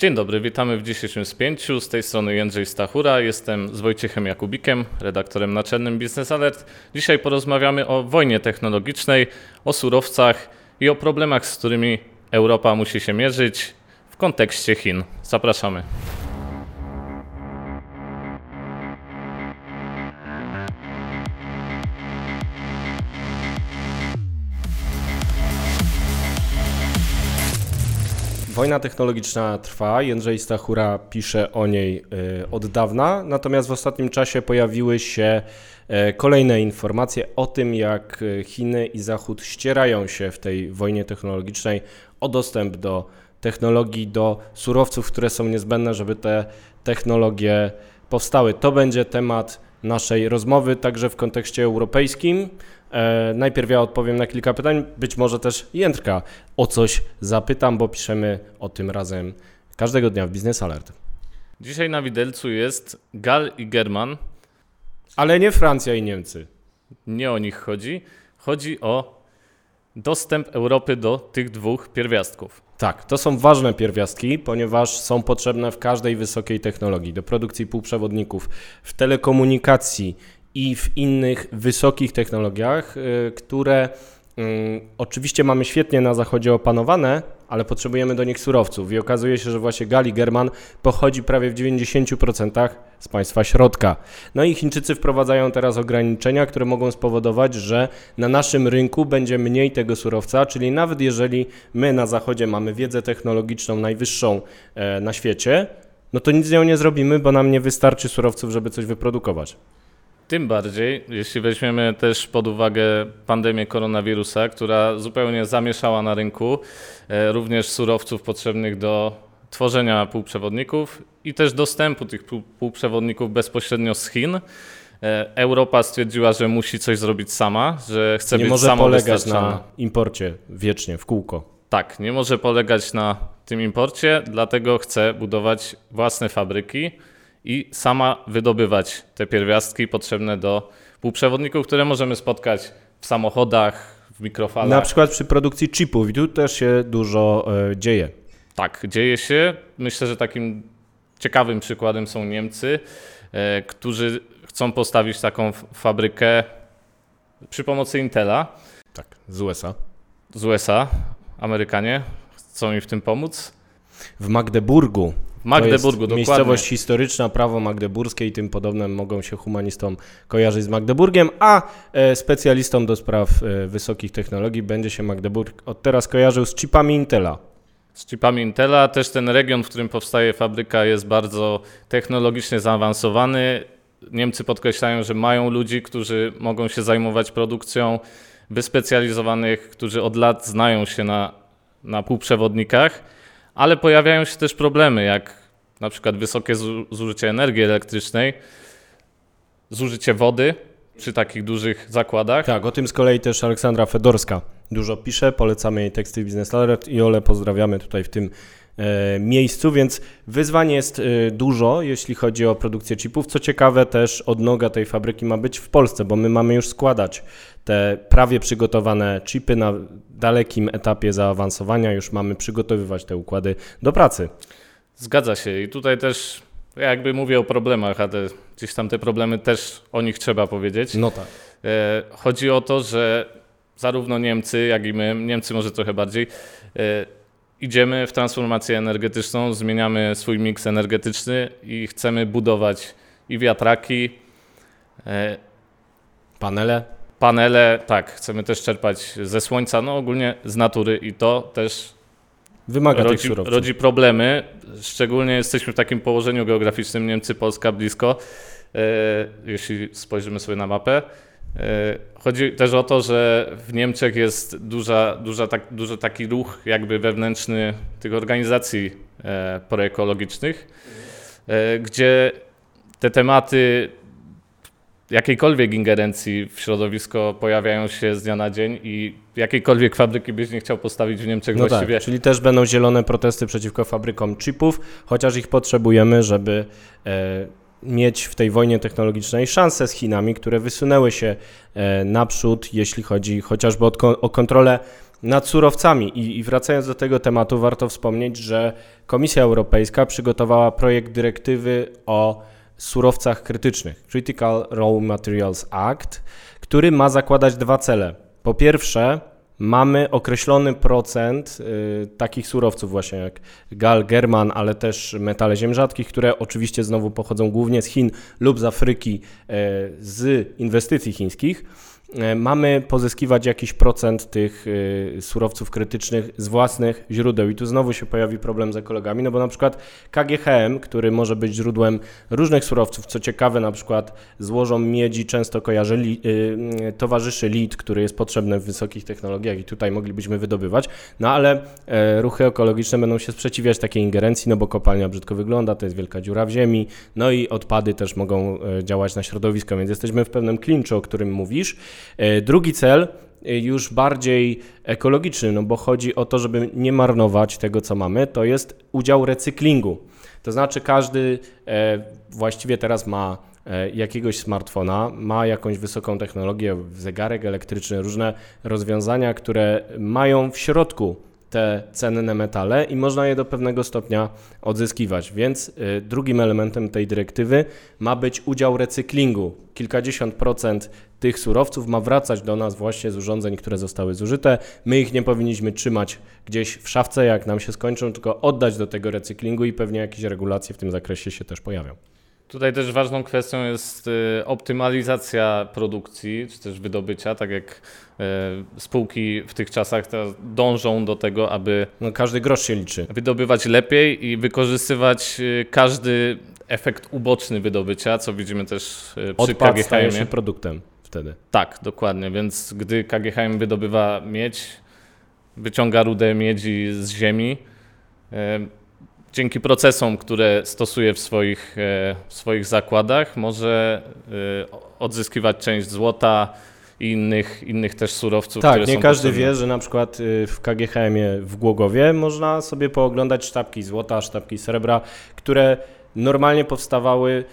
Dzień dobry, witamy w dzisiejszym spięciu. Z tej strony Jędrzej Stachura, jestem z Wojciechem Jakubikiem, redaktorem naczelnym Business Alert. Dzisiaj porozmawiamy o wojnie technologicznej, o surowcach i o problemach, z którymi Europa musi się mierzyć w kontekście Chin. Zapraszamy. Wojna technologiczna trwa, Jędrzej Stachura pisze o niej e, od dawna, natomiast w ostatnim czasie pojawiły się e, kolejne informacje o tym, jak e, Chiny i Zachód ścierają się w tej wojnie technologicznej o dostęp do technologii, do surowców, które są niezbędne, żeby te technologie powstały. To będzie temat naszej rozmowy, także w kontekście europejskim. E, najpierw ja odpowiem na kilka pytań, być może też Jędrka o coś zapytam, bo piszemy o tym razem każdego dnia w Business Alert. Dzisiaj na widelcu jest Gal i German. Ale nie Francja i Niemcy. Nie o nich chodzi. Chodzi o dostęp Europy do tych dwóch pierwiastków. Tak, to są ważne pierwiastki, ponieważ są potrzebne w każdej wysokiej technologii, do produkcji półprzewodników, w telekomunikacji i w innych wysokich technologiach, y, które oczywiście mamy świetnie na zachodzie opanowane, ale potrzebujemy do nich surowców. I okazuje się, że właśnie Gali German pochodzi prawie w 90% z państwa środka. No i Chińczycy wprowadzają teraz ograniczenia, które mogą spowodować, że na naszym rynku będzie mniej tego surowca, czyli nawet jeżeli my na zachodzie mamy wiedzę technologiczną najwyższą e, na świecie, no to nic z nią nie zrobimy, bo nam nie wystarczy surowców, żeby coś wyprodukować. Tym bardziej, jeśli weźmiemy też pod uwagę pandemię koronawirusa, która zupełnie zamieszała na rynku e, również surowców potrzebnych do tworzenia półprzewodników i też dostępu tych półprzewodników bezpośrednio z Chin. E, Europa stwierdziła, że musi coś zrobić sama, że chce nie być może polegać na imporcie wiecznie, w kółko. Tak, nie może polegać na tym imporcie, dlatego chce budować własne fabryki i sama wydobywać te pierwiastki potrzebne do półprzewodników, które możemy spotkać w samochodach, w mikrofalach. Na przykład przy produkcji chipów i tu też się dużo e, dzieje. Tak, dzieje się. Myślę, że takim ciekawym przykładem są Niemcy, e, którzy chcą postawić taką fabrykę przy pomocy Intela. Tak, z USA. Z USA. Amerykanie chcą im w tym pomóc. W Magdeburgu w Magdeburgu, dokładnie. Miejscowość historyczna, prawo magdeburskie i tym podobne mogą się humanistom kojarzyć z Magdeburgiem, a e, specjalistom do spraw e, wysokich technologii będzie się Magdeburg od teraz kojarzył z chipami Intela. Z chipami Intela też ten region, w którym powstaje fabryka jest bardzo technologicznie zaawansowany. Niemcy podkreślają, że mają ludzi, którzy mogą się zajmować produkcją, wyspecjalizowanych, którzy od lat znają się na, na półprzewodnikach ale pojawiają się też problemy, jak na przykład wysokie zużycie energii elektrycznej, zużycie wody przy takich dużych zakładach. Tak, o tym z kolei też Aleksandra Fedorska dużo pisze, polecamy jej teksty Business Alert i Ole pozdrawiamy tutaj w tym e, miejscu, więc wyzwań jest e, dużo, jeśli chodzi o produkcję chipów. Co ciekawe, też odnoga tej fabryki ma być w Polsce, bo my mamy już składać te prawie przygotowane chipy na dalekim etapie zaawansowania, już mamy przygotowywać te układy do pracy. Zgadza się i tutaj też ja jakby mówię o problemach, ale gdzieś tam te problemy też o nich trzeba powiedzieć. No tak. E, chodzi o to, że zarówno Niemcy, jak i my, Niemcy może trochę bardziej, e, idziemy w transformację energetyczną, zmieniamy swój miks energetyczny i chcemy budować i wiatraki, e, panele panele, tak, chcemy też czerpać ze słońca, no ogólnie z natury i to też wymaga rodzi, tych rodzi problemy. Szczególnie jesteśmy w takim położeniu geograficznym Niemcy, Polska blisko, e, jeśli spojrzymy sobie na mapę. E, chodzi też o to, że w Niemczech jest duża, duża, tak, duży taki ruch jakby wewnętrzny tych organizacji e, proekologicznych, gdzie te tematy jakiejkolwiek ingerencji w środowisko pojawiają się z dnia na dzień i jakiejkolwiek fabryki byś nie chciał postawić w Niemczech no właściwie. Tak, czyli też będą zielone protesty przeciwko fabrykom chipów, chociaż ich potrzebujemy, żeby e, mieć w tej wojnie technologicznej szansę z Chinami, które wysunęły się e, naprzód, jeśli chodzi chociażby o, o kontrolę nad surowcami. I, I wracając do tego tematu, warto wspomnieć, że Komisja Europejska przygotowała projekt dyrektywy o surowcach krytycznych, Critical Raw Materials Act, który ma zakładać dwa cele. Po pierwsze, mamy określony procent y, takich surowców właśnie jak gal, german, ale też metale ziem rzadkich, które oczywiście znowu pochodzą głównie z Chin lub z Afryki, y, z inwestycji chińskich mamy pozyskiwać jakiś procent tych e, surowców krytycznych z własnych źródeł. I tu znowu się pojawi problem z ekologami, no bo na przykład KGHM, który może być źródłem różnych surowców, co ciekawe, na przykład złożą miedzi często kojarzy li, y, towarzyszy lit, który jest potrzebny w wysokich technologiach i tutaj moglibyśmy wydobywać, no ale ruchy ekologiczne będą się sprzeciwiać takiej ingerencji, no bo kopalnia brzydko wygląda, to jest wielka dziura w ziemi, no i odpady też mogą działać na środowisko, więc jesteśmy w pewnym klinczu, o którym mówisz. E, drugi cel e, już bardziej ekologiczny, no bo chodzi o to, żeby nie marnować tego, co mamy, to jest udział recyklingu. To znaczy każdy e, właściwie teraz ma jakiegoś smartfona, ma jakąś wysoką technologię, zegarek elektryczny, różne rozwiązania, które mają w środku te cenne metale i można je do pewnego stopnia odzyskiwać. Więc y, drugim elementem tej dyrektywy ma być udział recyklingu. Kilkadziesiąt procent tych surowców ma wracać do nas właśnie z urządzeń, które zostały zużyte. My ich nie powinniśmy trzymać gdzieś w szafce, jak nam się skończą, tylko oddać do tego recyklingu i pewnie jakieś regulacje w tym zakresie się też pojawią. Tutaj też ważną kwestią jest y, optymalizacja produkcji, czy też wydobycia, tak jak y, spółki w tych czasach dążą do tego, aby no, każdy grosz się liczy. Wydobywać lepiej i wykorzystywać y, każdy efekt uboczny wydobycia, co widzimy też przy Odpad KGHM. staje się produktem wtedy. Tak, dokładnie, więc gdy KGHM wydobywa miedź, wyciąga rudę miedzi z ziemi, dzięki procesom, które stosuje w swoich, e, w swoich zakładach, może e, odzyskiwać część złota i innych, innych też surowców. Tak, nie każdy potrzebne. wie, że na przykład e, w KGHM-ie w Głogowie można sobie pooglądać sztabki złota, sztabki srebra, które normalnie powstawały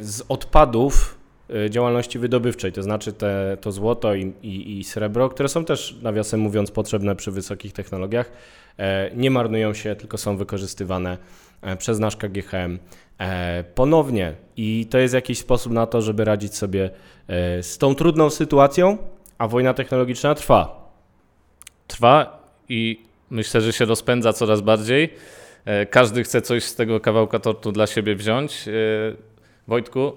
z odpadów działalności wydobywczej, to znaczy te, to złoto i, i, i srebro, które są też, nawiasem mówiąc, potrzebne przy wysokich technologiach E, nie marnują się, tylko są wykorzystywane e, przez nasz KGHM e, ponownie. I to jest jakiś sposób na to, żeby radzić sobie z tą trudną sytuacją, a wojna technologiczna trwa. Trwa i myślę, że się rozpędza coraz bardziej. Każdy chce coś z tego kawałka tortu dla siebie wziąć. Wojtku,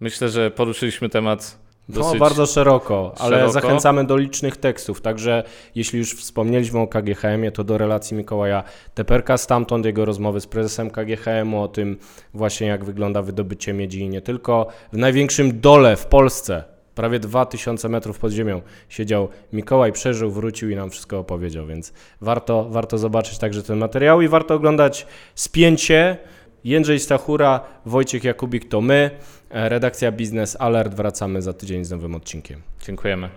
myślę, że poruszyliśmy temat no, bardzo szeroko, ale szeroko. zachęcamy do licznych tekstów. Także jeśli już wspomnieliśmy o KGHM-ie, to do relacji Mikołaja Teperka, stamtąd jego rozmowy z prezesem KGHM-u o tym właśnie jak wygląda wydobycie miedzi i nie tylko. W największym dole w Polsce, prawie 2000 metrów pod ziemią, siedział Mikołaj, przeżył, wrócił i nam wszystko opowiedział, więc warto, warto zobaczyć także ten materiał i warto oglądać spięcie Jędrzej Stachura, Wojciech Jakubik to my. Redakcja Biznes Alert. Wracamy za tydzień z nowym odcinkiem. Dziękujemy.